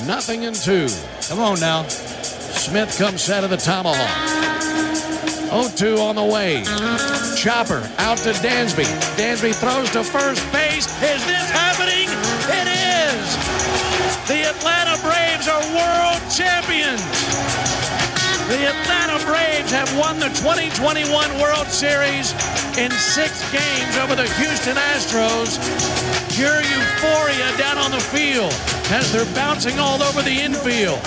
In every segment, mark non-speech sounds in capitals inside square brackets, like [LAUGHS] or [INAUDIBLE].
Nothing in two. Come on now. Smith comes out of the tomahawk. 0-2 on the way. Chopper out to Dansby. Dansby throws to first base. Is this happening? It is. The Atlanta Braves are world champions. The Atlanta Braves have won the 2021 World Series in six games over the Houston Astros. Pure euphoria down on the field as they're bouncing all over the infield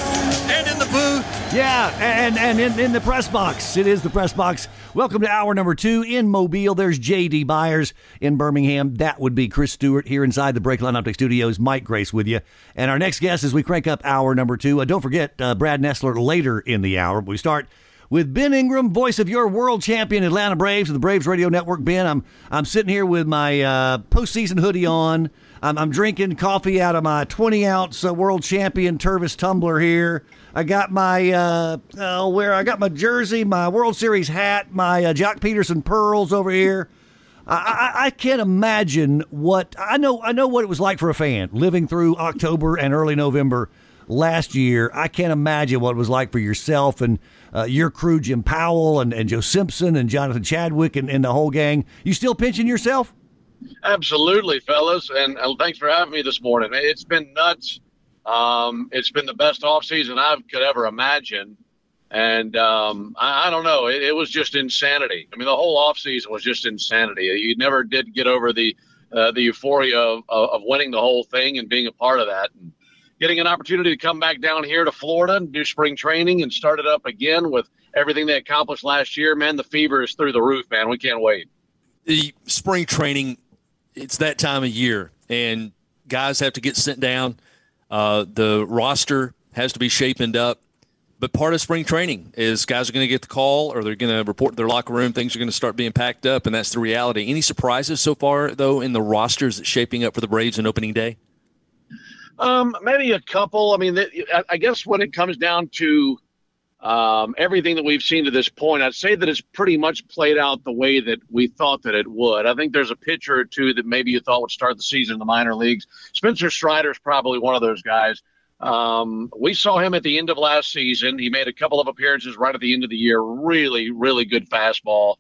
and in the booth. Yeah, and and in, in the press box. It is the press box. Welcome to hour number two in Mobile. There's JD Byers in Birmingham. That would be Chris Stewart here inside the Breakline Optic Studios. Mike Grace with you. And our next guest as we crank up hour number two. Uh, don't forget uh, Brad Nessler later in the hour. We start with Ben Ingram, voice of your world champion Atlanta Braves of the Braves Radio Network. Ben, I'm I'm sitting here with my uh, postseason hoodie on. I'm, I'm, drinking coffee out of my 20 ounce uh, world champion Tervis tumbler here. I got my uh, uh, where I got my jersey, my World Series hat, my uh, Joc Pederson pearls over here. I, I, I, can't imagine what I know. I know what it was like for a fan living through October and early November last year. I can't imagine what it was like for yourself and uh, your crew, Jim Powell and, and Joe Simpson and Jonathan Chadwick and, and the whole gang. You still pinching yourself? Absolutely, fellas, and, and thanks for having me this morning. It's been nuts. Um, it's been the best off season I could ever imagine, and um, I, I, don't know. It, it, was just insanity. I mean, the whole off season was just insanity. You never did get over the uh, the euphoria of, of, winning the whole thing and being a part of that, and getting an opportunity to come back down here to Florida and do spring training and start it up again with everything they accomplished last year. Man, the fever is through the roof. Man, we can't wait. The spring training it's that time of year, and guys have to get sent down. Uh, the roster has to be shapened up. But part of spring training is guys are going to get the call or they're going to report to their locker room. Things are going to start being packed up, and that's the reality. Any surprises so far, though, in the rosters shaping up for the Braves in opening day? Um, maybe a couple. I mean, I guess when it comes down to um, everything that we've seen to this point, I'd say that it's pretty much played out the way that we thought that it would. I think there's a pitcher or two that maybe you thought would start the season in the minor leagues. Spencer Strider is probably one of those guys. Um, we saw him at the end of last season. He made a couple of appearances right at the end of the year. Really, really good fastball.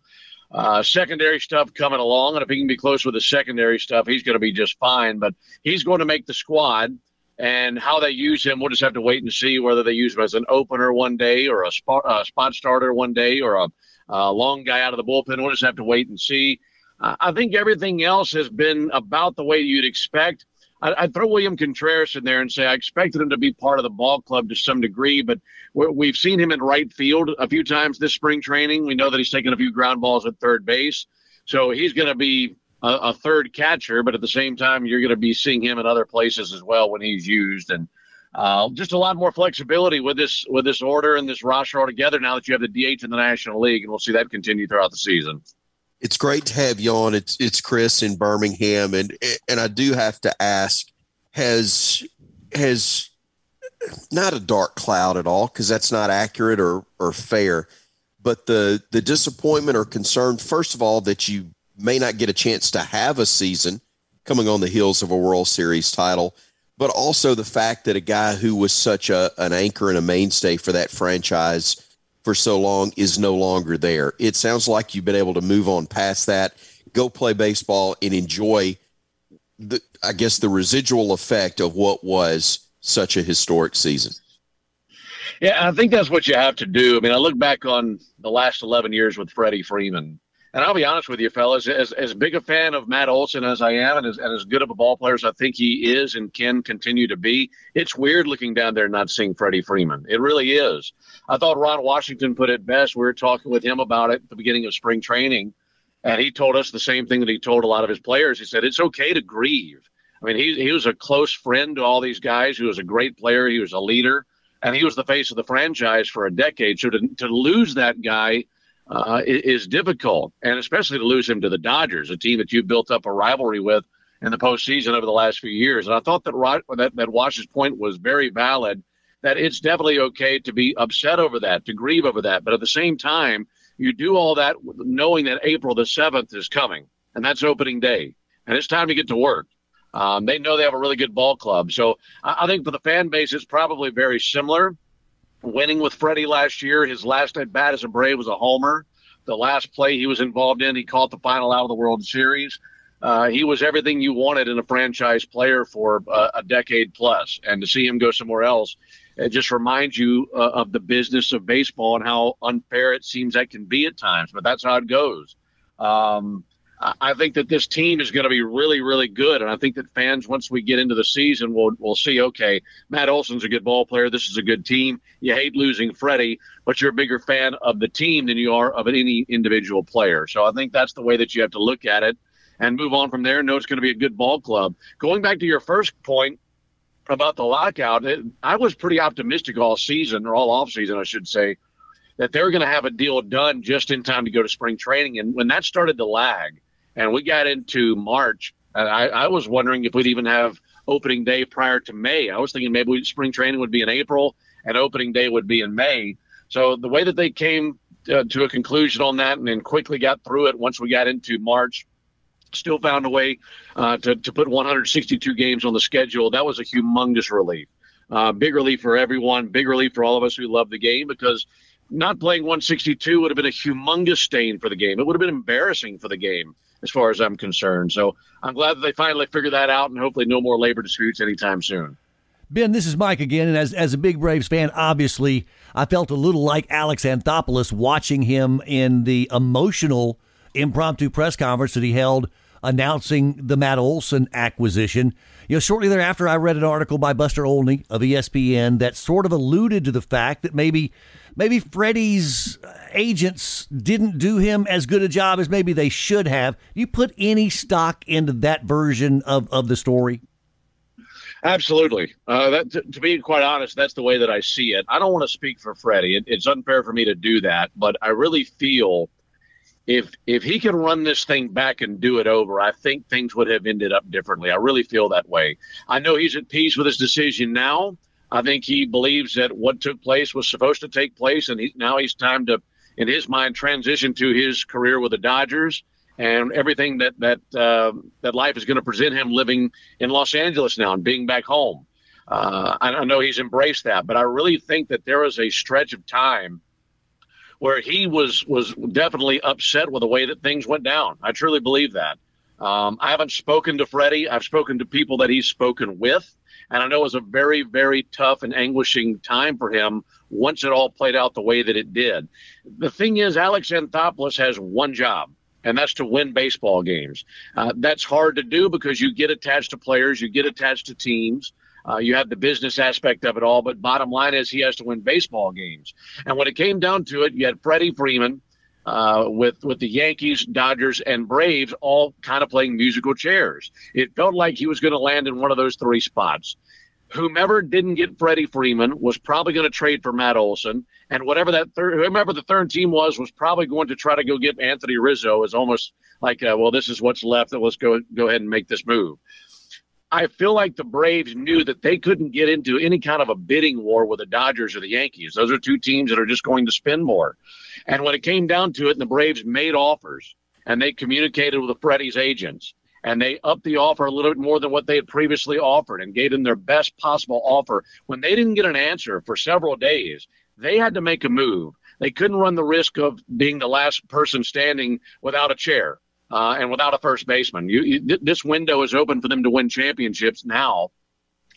Uh, secondary stuff coming along, and if he can be close with the secondary stuff, he's going to be just fine. But he's going to make the squad and how they use him, we'll just have to wait and see whether they use him as an opener one day or a spot, a spot starter one day or a, a, long guy out of the bullpen. We'll just have to wait and see. Uh, I think everything else has been about the way you'd expect. I, would throw William Contreras in there and say I expected him to be part of the ball club to some degree, but we've seen him in right field a few times this spring training. We know that he's taken a few ground balls at third base, so he's going to be a, a third catcher, but at the same time, you're going to be seeing him in other places as well when he's used, and uh, just a lot more flexibility with this with this order and this roster altogether. Now that you have the DH in the National League, and we'll see that continue throughout the season. It's great to have you on. It's it's Chris in Birmingham, and and I do have to ask: has has not a dark cloud at all because that's not accurate or or fair, but the the disappointment or concern, first of all, that you may not get a chance to have a season coming on the heels of a World Series title, but also the fact that a guy who was such a, an anchor and a mainstay for that franchise for so long is no longer there. It sounds like you've been able to move on past that, go play baseball, and enjoy the, I guess, the residual effect of what was such a historic season. Yeah, I think that's what you have to do. I mean, I look back on the last 11 years with Freddie Freeman and I'll be honest with you, fellas, as, as big a fan of Matt Olson as I am, and as, and as good of a ball player as I think he is and can continue to be, it's weird looking down there and not seeing Freddie Freeman. It really is. I thought Ron Washington put it best. We were talking with him about it at the beginning of spring training, and he told us the same thing that he told a lot of his players. He said, It's okay to grieve. I mean, he, he was a close friend to all these guys. He was a great player, he was a leader, and he was the face of the franchise for a decade. So to, to lose that guy, uh, is difficult, and especially to lose him to the Dodgers, a team that you built up a rivalry with in the postseason over the last few years. And I thought that that, that Wash's point was very valid. That it's definitely okay to be upset over that, to grieve over that, but at the same time, you do all that knowing that April the seventh is coming, and that's opening day, and it's time to get to work. Um, they know they have a really good ball club. So I, I think for the fan base, it's probably very similar. Winning with Freddie last year, his last at bat as a Brave was a homer. The last play he was involved in, he caught the final out of the World Series. Uh, he was everything you wanted in a franchise player for uh, a decade plus, and to see him go somewhere else, it just reminds you uh, of the business of baseball and how unfair it seems that can be at times. But that's how it goes. Um, I think that this team is going to be really, really good, and I think that fans, once we get into the season, will will see. Okay, Matt Olson's a good ball player. This is a good team. You hate losing Freddie, but you're a bigger fan of the team than you are of any individual player. So I think that's the way that you have to look at it and move on from there. Know it's going to be a good ball club. Going back to your first point about the lockout, it, I was pretty optimistic all season or all off season, I should say, that they were going to have a deal done just in time to go to spring training. And when that started to lag and we got into March, I, I was wondering if we'd even have opening day prior to May. I was thinking maybe spring training would be in April and opening day would be in May. So the way that they came uh, to a conclusion on that and then quickly got through it once we got into March, still found a way uh, to, to put 162 games on the schedule. That was a humongous relief. Uh, big relief for everyone, big relief for all of us who love the game because not playing 162 would have been a humongous stain for the game. It would have been embarrassing for the game as far as I'm concerned. So I'm glad that they finally figured that out and hopefully no more labor disputes anytime soon. Ben, this is Mike again, and as as a big Braves fan, obviously I felt a little like Alex Anthopoulos watching him in the emotional impromptu press conference that he held announcing the Matt Olson acquisition. You know, shortly thereafter, I read an article by Buster Olney of ESPN that sort of alluded to the fact that maybe maybe Freddie's agents didn't do him as good a job as maybe they should have. You put any stock into that version of, of the story? Absolutely. Uh, that, to, to, be quite honest, that's the way that I see it. I don't want to speak for Freddie. It, it's unfair for me to do that, but I really feel if if he can run this thing back and do it over, I think things would have ended up differently. I really feel that way. I know he's at peace with his decision now. I think he believes that what took place was supposed to take place, and he, now he's time to, in his mind, transition to his career with the Dodgers and everything that that uh, that life is going to present him living in Los Angeles now and being back home. Uh, I, I know he's embraced that, but I really think that there is a stretch of time where he was was definitely upset with the way that things went down. I truly believe that. Um, I haven't spoken to Freddie. I've spoken to people that he's spoken with, and I know it was a very, very tough and anguishing time for him once it all played out the way that it did. The thing is, Alex Anthopoulos has one job, and that's to win baseball games. Uh, that's hard to do because you get attached to players, you get attached to teams. Uh, you have the business aspect of it all, but bottom line is he has to win baseball games. And when it came down to it, you had Freddie Freeman uh, with with the Yankees, Dodgers, and Braves all kind of playing musical chairs. It felt like he was going to land in one of those three spots. Whomever didn't get Freddie Freeman was probably going to trade for Matt Olson, and whatever that third, whoever the third team was, was probably going to try to go get Anthony Rizzo. As almost like, uh, well, this is what's left. Let's go go ahead and make this move. I feel like the Braves knew that they couldn't get into any kind of a bidding war with the Dodgers or the Yankees. Those are two teams that are just going to spend more. And when it came down to it, and the Braves made offers and they communicated with the Freddie's agents and they upped the offer a little bit more than what they had previously offered and gave them their best possible offer. When they didn't get an answer for several days, they had to make a move. They couldn't run the risk of being the last person standing without a chair uh, and without a first baseman. You, you, this window is open for them to win championships now,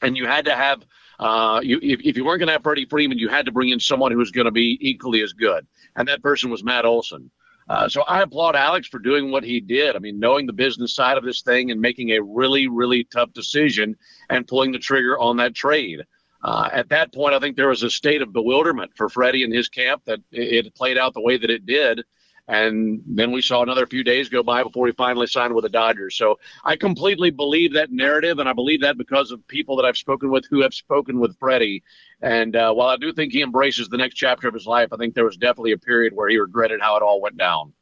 and you had to have. Uh, you, if, if you weren't going to have Freddie Freeman, you had to bring in someone who was going to be equally as good, and that person was Matt Olson. Uh, so I applaud Alex for doing what he did. I mean, knowing the business side of this thing and making a really, really tough decision and pulling the trigger on that trade. Uh, at that point, I think there was a state of bewilderment for Freddie and his camp that it, it played out the way that it did. And then we saw another few days go by before he finally signed with the Dodgers. So I completely believe that narrative, and I believe that because of people that I've spoken with who have spoken with Freddie. And uh, while I do think he embraces the next chapter of his life, I think there was definitely a period where he regretted how it all went down.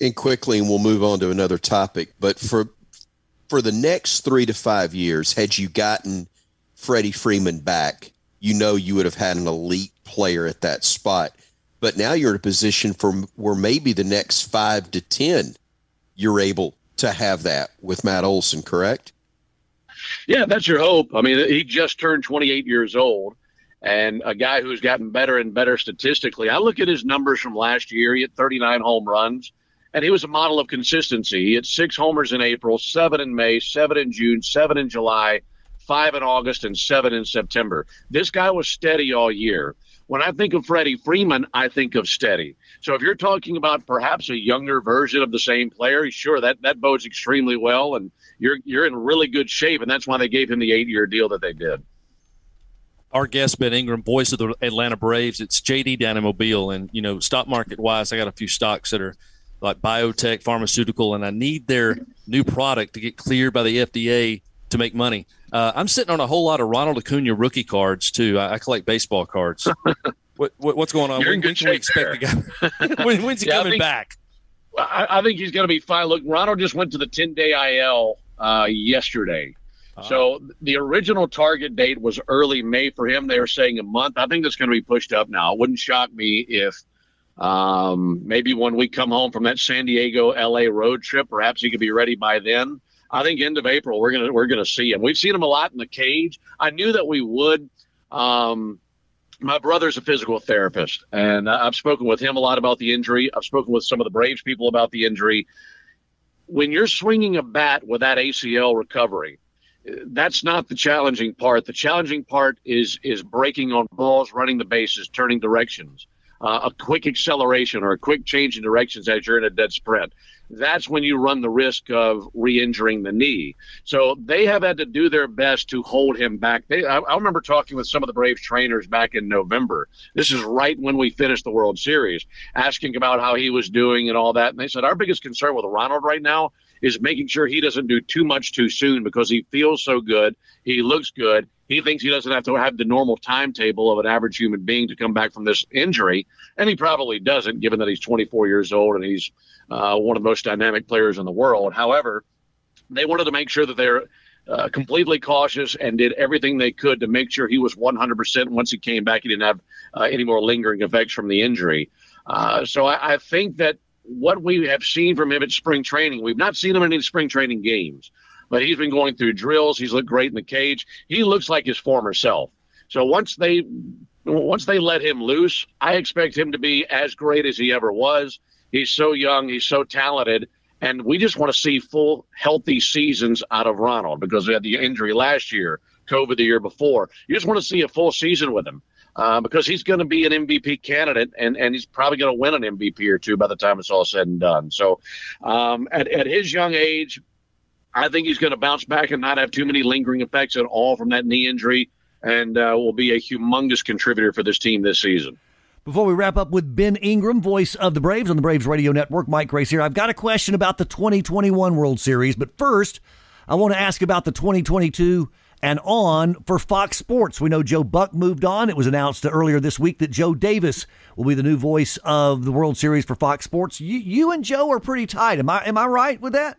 And quickly, and we'll move on to another topic. But for for the next three to five years, had you gotten Freddie Freeman back, you know you would have had an elite player at that spot but now you're in a position for where maybe the next five to ten you're able to have that with Matt Olson, correct? Yeah, that's your hope. I mean, he just turned 28 years old and a guy who's gotten better and better statistically. I look at his numbers from last year. He had 39 home runs, and he was a model of consistency. He had six homers in April, seven in May, seven in June, seven in July, five in August, and seven in September. This guy was steady all year. When I think of Freddie Freeman, I think of steady. So if you're talking about perhaps a younger version of the same player, sure that that bodes extremely well, and you're you're in really good shape, and that's why they gave him the eight year deal that they did our guest Ben Ingram, voice of the Atlanta Braves. It's JD down Mobile, and you know, stock market wise, I got a few stocks that are like biotech, pharmaceutical, and I need their new product to get cleared by the FDA to make money. Uh, I'm sitting on a whole lot of Ronald Acuna rookie cards too. I, I collect baseball cards. [LAUGHS] what, what, what's going on? You're when, can we expect the guy? [LAUGHS] when, when's he yeah, coming think, back? I, I, think he's going to be fine. Look, Ronald just went to the 10 day IL uh, yesterday. Uh-huh. So the original target date was early May for him. They were saying a month. I think that's going to be pushed up now. It wouldn't shock me if um, maybe when we come home from that San Diego LA road trip, perhaps he could be ready by then. I think end of April we're gonna we're gonna see him. We've seen him a lot in the cage. I knew that we would. Um, my brother's a physical therapist, and I've spoken with him a lot about the injury. I've spoken with some of the Braves people about the injury. When you're swinging a bat with that ACL recovery, that's not the challenging part. The challenging part is is breaking on balls, running the bases, turning directions, uh, a quick acceleration or a quick change in directions as you're in a dead sprint. That's when you run the risk of re-injuring the knee. So they have had to do their best to hold him back. They, I, I remember talking with some of the Braves trainers back in November. This is right when we finished the World Series, asking about how he was doing and all that. And they said our biggest concern with Ronald right now is making sure he doesn't do too much too soon because he feels so good. He looks good. He thinks he doesn't have to have the normal timetable of an average human being to come back from this injury. And he probably doesn't, given that he's 24 years old and he's uh, one of the most dynamic players in the world. However, they wanted to make sure that they're uh, completely cautious and did everything they could to make sure he was 100% once he came back. He didn't have uh, any more lingering effects from the injury. Uh, so I, I, think that what we have seen from him at spring training, we've not seen him in any spring training games, but he's been going through drills. He's looked great in the cage. He looks like his former self. So once they once they let him loose, I expect him to be as great as he ever was. He's so young, he's so talented, and we just want to see full healthy seasons out of Ronald because we had the injury last year, COVID the year before. You just want to see a full season with him uh, because he's going to be an MVP candidate and, and he's probably going to win an MVP or two by the time it's all said and done. So um, at, at his young age, I think he's going to bounce back and not have too many lingering effects at all from that knee injury and uh, will be a humongous contributor for this team this season. Before we wrap up with Ben Ingram, voice of the Braves on the Braves Radio Network, Mike Grace here. I've got a question about the 2021 World Series, but first, I want to ask about the 2022 and on for Fox Sports. We know Joe Buck moved on. It was announced earlier this week that Joe Davis will be the new voice of the World Series for Fox Sports. You, you and Joe are pretty tight. Am I am I right with that?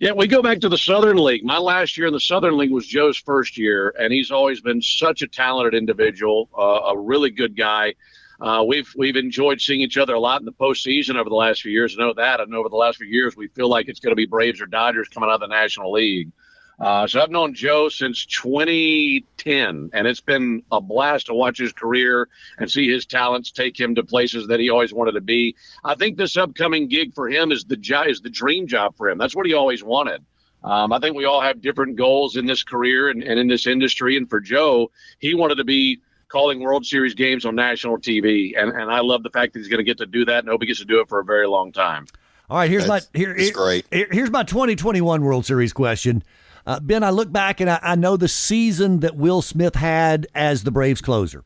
Yeah, we go back to the Southern League. My last year in the Southern League was Joe's first year, and he's always been such a talented individual, uh, a really good guy. Uh, we've we've enjoyed seeing each other a lot in the postseason over the last few years. I know that, and over the last few years, we feel like it's going to be Braves or Dodgers coming out of the National League. Uh, so I've known Joe since 2010, and it's been a blast to watch his career and see his talents take him to places that he always wanted to be. I think this upcoming gig for him is the is the dream job for him. That's what he always wanted. Um, I think we all have different goals in this career and, and in this industry. And for Joe, he wanted to be calling World Series games on national TV, and and I love the fact that he's going to get to do that, and hope he gets to do it for a very long time. All right, here's That's, my here, here, great. here's my 2021 World Series question. Uh, ben, I look back and I, I, know the season that Will Smith had as the Braves closer,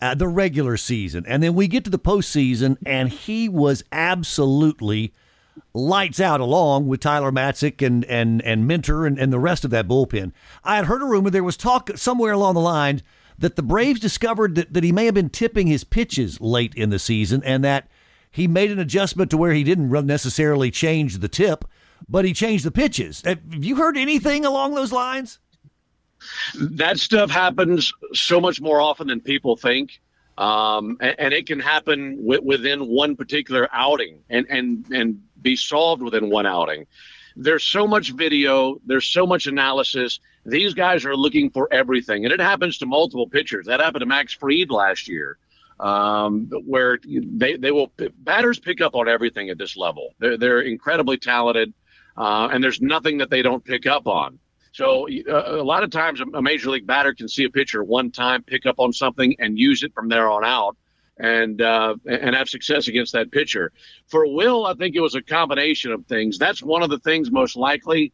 uh, the regular season. And then we get to the postseason, and he was absolutely lights out along with Tyler Matzek and, and, and Minter and, and the rest of that bullpen. I had heard a rumor there was talk somewhere along the line that the Braves discovered that, that he may have been tipping his pitches late in the season and that he made an adjustment to where he didn't necessarily change the tip but he changed the pitches. Have you heard anything along those lines? That stuff happens so much more often than people think. Um, and, and, it can happen w- within one particular outing and, and, and be solved within one outing. There's so much video, there's so much analysis. These guys are looking for everything, and it happens to multiple pitchers. That happened to Max Fried last year, um, where they they will batters pick up on everything at this level. They're they're incredibly talented, uh, and there's nothing that they don't pick up on. So uh, a lot of times a major league batter can see a pitcher one time, pick up on something, and use it from there on out, and uh, and have success against that pitcher. For Will, I think it was a combination of things. That's one of the things most likely.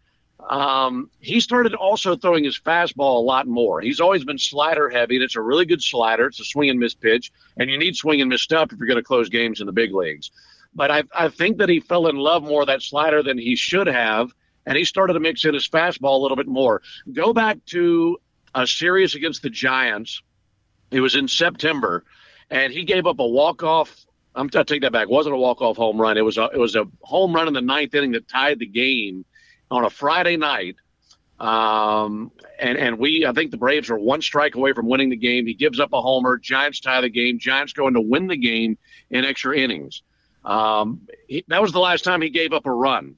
Um, he started also throwing his fastball a lot more. He's always been slider heavy, and it's a really good slider. It's a swing and miss pitch, and you need swing and miss stuff if you're going to close games in the big leagues. But I, I think that he fell in love more that slider than he should have and he started to mix in his fastball a little bit more. Go back to a series against the Giants. It was in September, and he gave up a walk off. I'm to take that back. It wasn't a walk off home run. It was a it was a home run in the ninth inning that tied the game on a Friday night. Um, and and we I think the Braves are one strike away from winning the game. He gives up a homer. Giants tie the game. Giants going to win the game in extra innings. Um, he, that was the last time he gave up a run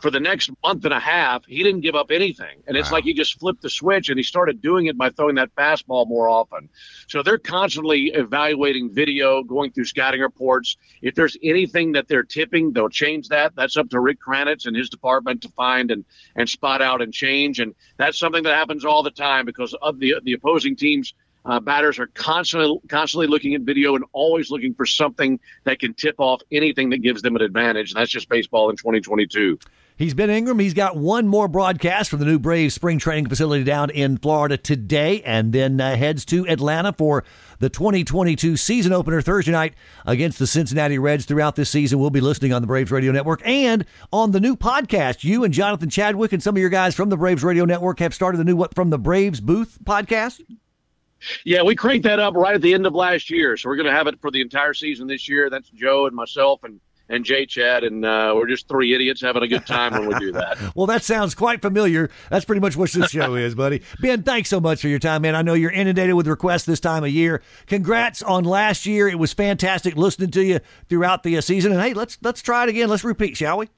for the next month and a half, he didn't give up anything. And it's wow. like he just flipped the switch and he started doing it by throwing that fastball more often. So they're constantly evaluating video, going through scouting reports. If there's anything that they're tipping, they'll change that. That's up to Rick Kranitz and his department to find and, and spot out and change. And that's something that happens all the time because of the, the opposing teams – uh, batters are constantly constantly looking at video and always looking for something that can tip off anything that gives them an advantage. And that's just baseball in 2022. He's Ben Ingram. He's got one more broadcast for the new Braves spring training facility down in Florida today, and then uh, heads to Atlanta for the 2022 season opener Thursday night against the Cincinnati Reds. Throughout this season, we'll be listening on the Braves Radio Network and on the new podcast. You and Jonathan Chadwick and some of your guys from the Braves Radio Network have started the new What from the Braves Booth podcast. Yeah, we cranked that up right at the end of last year, so we're going to have it for the entire season this year. That's Joe and myself and and Jay Chad, and uh, we're just three idiots having a good time when we do that. [LAUGHS] well, that sounds quite familiar. That's pretty much what this show is, buddy. Ben, thanks so much for your time, man. I know you're inundated with requests this time of year. Congrats on last year. It was fantastic listening to you throughout the uh, season. And hey, let's let's try it again. Let's repeat, shall we?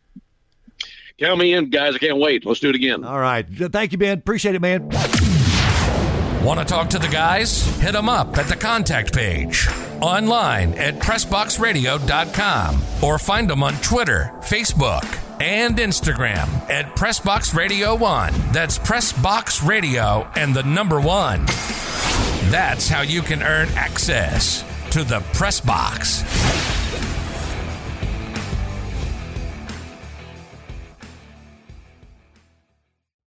Count me in, guys. I can't wait. Let's do it again. All right. Thank you, Ben. Appreciate it, man. Want to talk to the guys? Hit them up at the contact page, online at PressBoxRadio.com, or find them on Twitter, Facebook, and Instagram at PressBox Radio 1. That's PressBox Radio and the number one. That's how you can earn access to the Press Box.